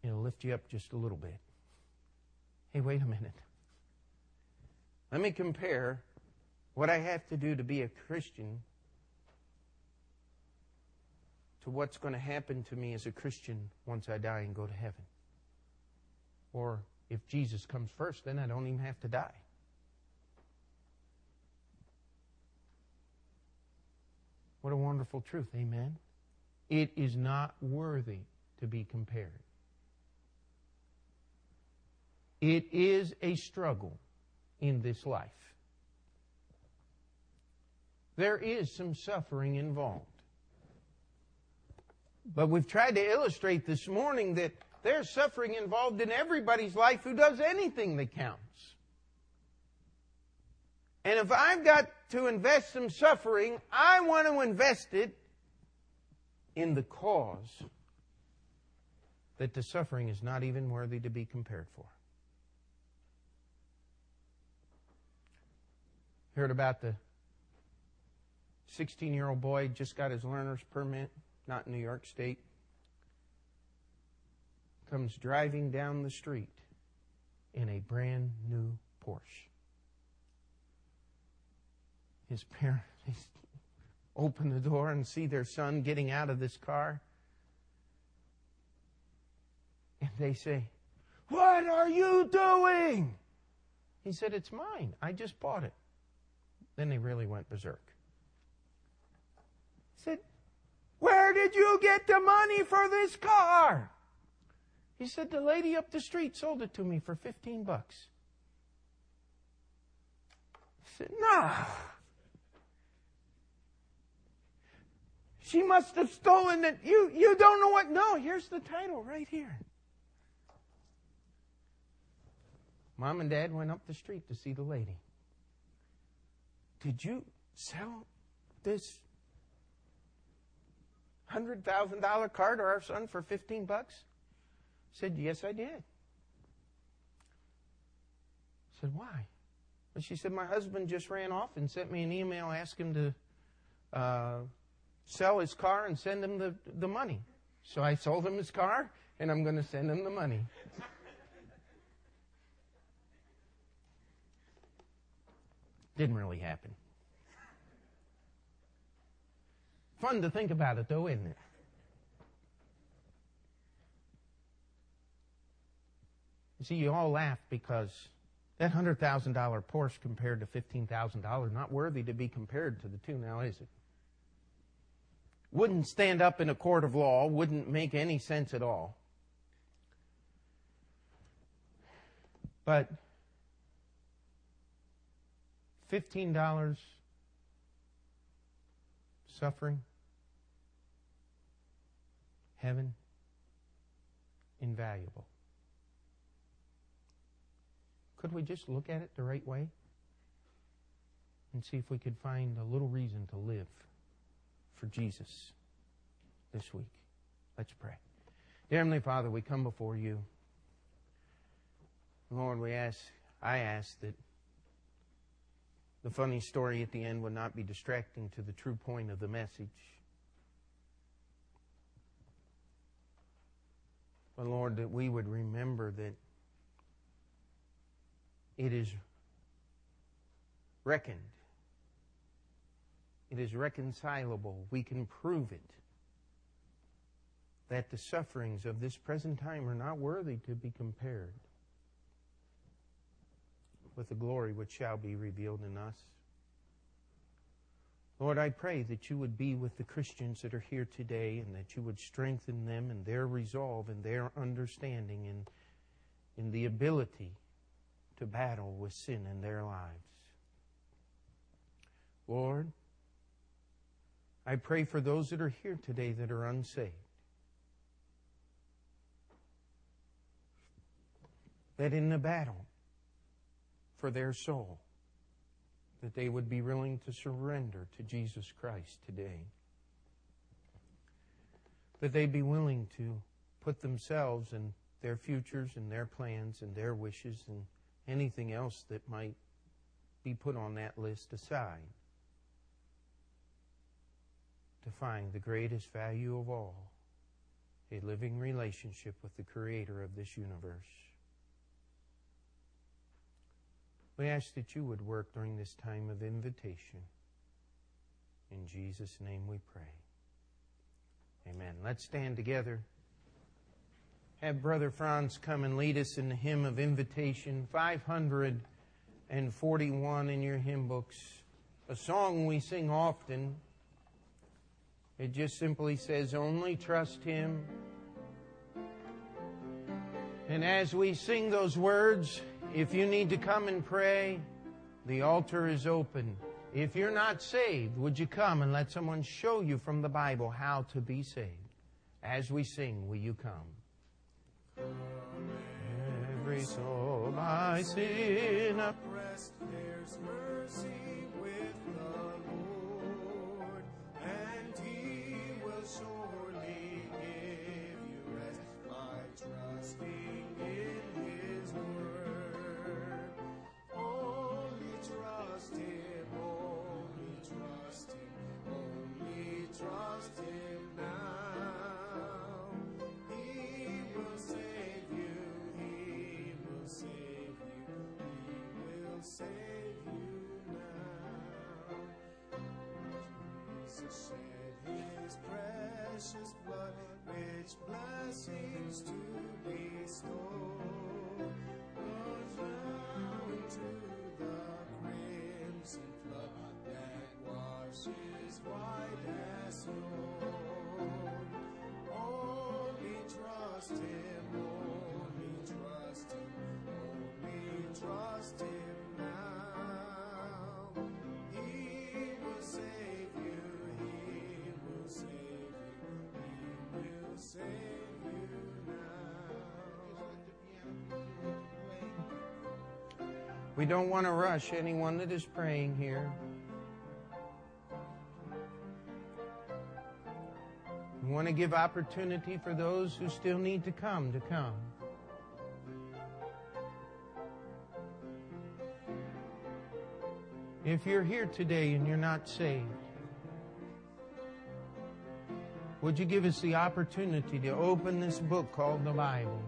it'll lift you up just a little bit. Hey, wait a minute. Let me compare what I have to do to be a Christian to what's going to happen to me as a Christian once I die and go to heaven. Or if Jesus comes first, then I don't even have to die. What a wonderful truth. Amen. It is not worthy to be compared. It is a struggle in this life. There is some suffering involved. But we've tried to illustrate this morning that there's suffering involved in everybody's life who does anything that counts. And if I've got to invest some suffering, I want to invest it in the cause that the suffering is not even worthy to be compared for. Heard about the 16 year old boy just got his learner's permit, not in New York State. Comes driving down the street in a brand new Porsche his parents open the door and see their son getting out of this car. And they say, What are you doing? He said, It's mine. I just bought it. Then they really went berserk. He said, Where did you get the money for this car? He said, The lady up the street sold it to me for 15 bucks. He said, No. She must have stolen it. You, you don't know what. No, here's the title right here. Mom and Dad went up the street to see the lady. Did you sell this $100,000 car to our son for 15 bucks? Said, yes, I did. Said, why? And she said, my husband just ran off and sent me an email asking to uh, sell his car and send him the, the money. So I sold him his car, and I'm going to send him the money. Didn't really happen. Fun to think about it, though, isn't it? You see, you all laugh because that $100,000 Porsche compared to $15,000 not worthy to be compared to the two now, is it? Wouldn't stand up in a court of law, wouldn't make any sense at all. But $15 suffering, heaven, invaluable. Could we just look at it the right way and see if we could find a little reason to live? For Jesus this week. Let's pray. Dear Heavenly Father, we come before you. Lord, we ask, I ask that the funny story at the end would not be distracting to the true point of the message. But Lord, that we would remember that it is reckoned It is reconcilable. We can prove it. That the sufferings of this present time are not worthy to be compared with the glory which shall be revealed in us. Lord, I pray that you would be with the Christians that are here today and that you would strengthen them in their resolve and their understanding and in the ability to battle with sin in their lives. Lord, I pray for those that are here today that are unsaved. That in the battle for their soul, that they would be willing to surrender to Jesus Christ today. That they'd be willing to put themselves and their futures and their plans and their wishes and anything else that might be put on that list aside to find the greatest value of all a living relationship with the Creator of this universe. We ask that you would work during this time of invitation. In Jesus' name we pray. Amen. Let's stand together. Have Brother Franz come and lead us in the hymn of invitation, 541 in your hymn books. A song we sing often. It just simply says, Only trust Him. And as we sing those words, if you need to come and pray, the altar is open. If you're not saved, would you come and let someone show you from the Bible how to be saved? As we sing, will you come? Every soul by sin oppressed, there's mercy with the surely give you rest by trusting in His word. Only trust Him, only trust Him, only trust Him now. He will save you, He will save you, He will save you now. Jesus precious blood, which blessings to bestow. Goes down to the crimson flood that washes white as snow. Only trust We don't want to rush anyone that is praying here. We want to give opportunity for those who still need to come to come. If you're here today and you're not saved, would you give us the opportunity to open this book called the Bible?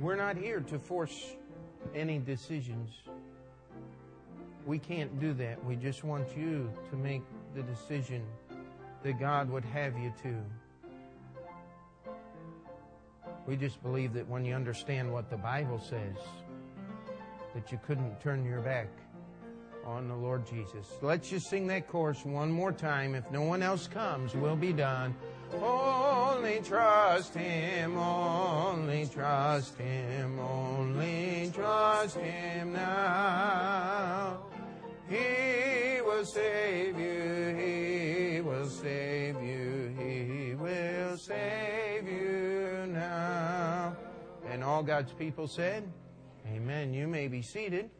We're not here to force any decisions. We can't do that. We just want you to make the decision that God would have you to. We just believe that when you understand what the Bible says, that you couldn't turn your back on the Lord Jesus. Let's just sing that chorus one more time. If no one else comes, we'll be done. Only trust Him, only trust Him, only trust Him now. He will save you, He will save you, He will save you now. And all God's people said, Amen. You may be seated.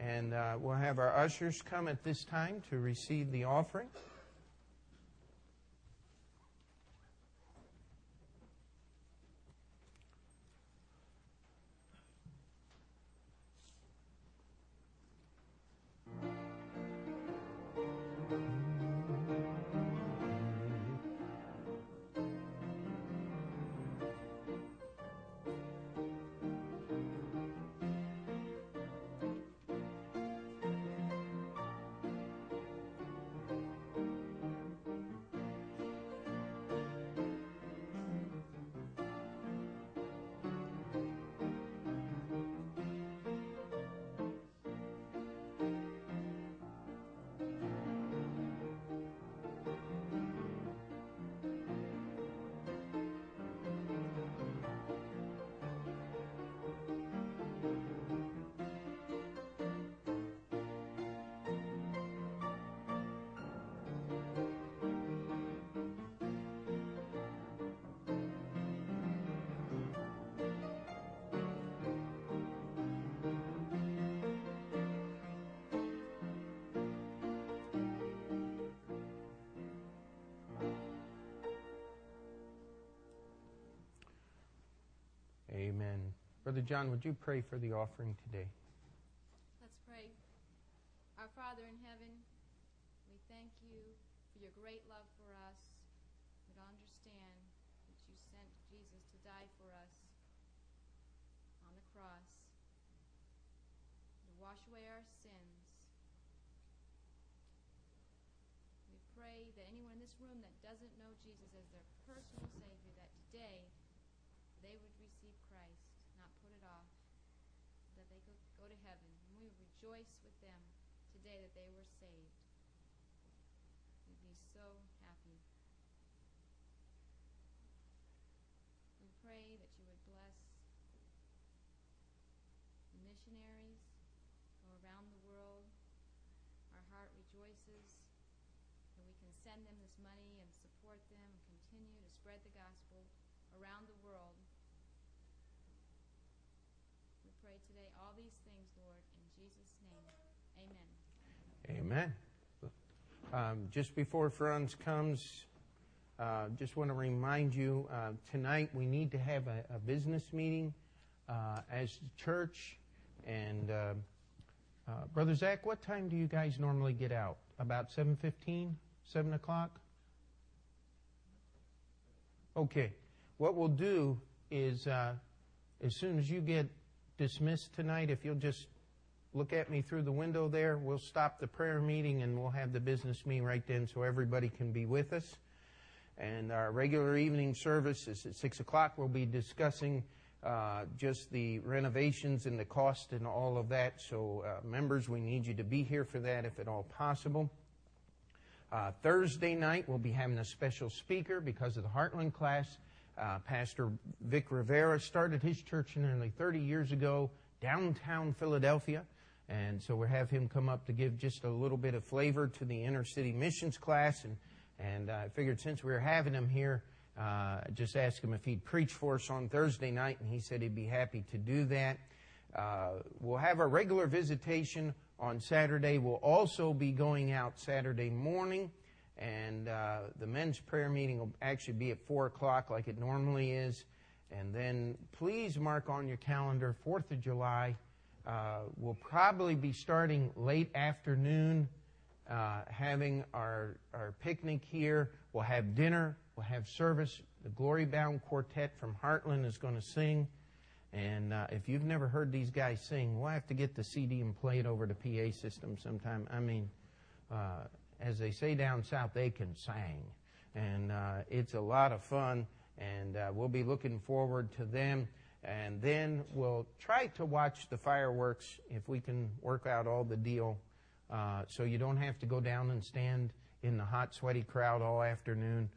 And uh, we'll have our ushers come at this time to receive the offering. Amen. Brother John, would you pray for the offering today? Rejoice with them today that they were saved. We'd be so happy. We pray that you would bless the missionaries go around the world. Our heart rejoices that we can send them this money and support them and continue to spread the gospel around the world. We pray today all these things, Lord, in Jesus' name. Amen. Amen. Um, just before Franz comes, uh, just want to remind you uh, tonight we need to have a, a business meeting uh, as the church. And uh, uh, Brother Zach, what time do you guys normally get out? About 7.15? 7 o'clock? Okay. What we'll do is uh, as soon as you get dismissed tonight, if you'll just look at me through the window there. We'll stop the prayer meeting and we'll have the business meeting right then so everybody can be with us. And our regular evening service is at 6 o'clock. We'll be discussing uh, just the renovations and the cost and all of that. So, uh, members, we need you to be here for that if at all possible. Uh, Thursday night, we'll be having a special speaker because of the Heartland class. Uh, Pastor Vic Rivera started his church nearly 30 years ago, downtown Philadelphia. And so we'll have him come up to give just a little bit of flavor to the inner city missions class. And, and uh, I figured since we were having him here, uh, just ask him if he'd preach for us on Thursday night. And he said he'd be happy to do that. Uh, we'll have our regular visitation on Saturday. We'll also be going out Saturday morning. And uh, the men's prayer meeting will actually be at 4 o'clock like it normally is. And then please mark on your calendar 4th of July. Uh, we'll probably be starting late afternoon, uh, having our, our picnic here. We'll have dinner. We'll have service. The Glory Bound Quartet from Heartland is going to sing. And uh, if you've never heard these guys sing, we'll have to get the CD and play it over the PA system sometime. I mean, as they say down south, they can sing. And it's a lot of fun. And we'll be looking forward to them and then we'll try to watch the fireworks if we can work out all the deal uh, so you don't have to go down and stand in the hot, sweaty crowd all afternoon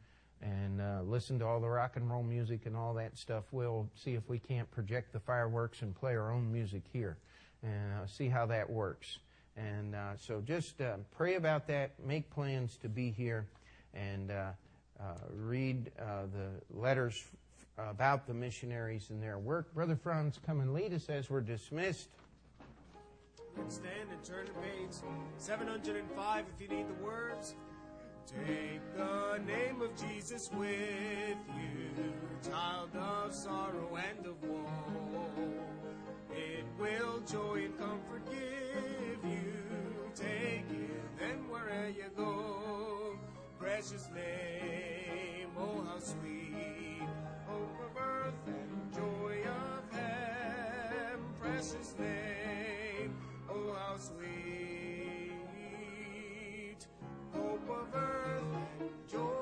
and uh, listen to all the rock and roll music and all that stuff. We'll see if we can't project the fireworks and play our own music here and uh, see how that works. And uh, so just uh, pray about that, make plans to be here, and uh, read the letters about the missionaries and their work. Brother Franz, come and lead us as we're dismissed. stand and turn to page 705 if you need the words. Take the name of Jesus with you, child of sorrow and of woe. It will joy and comfort give you. Take it then wherever you go. Precious name, oh how sweet precious name. Oh, how sweet. Hope of earth, joy.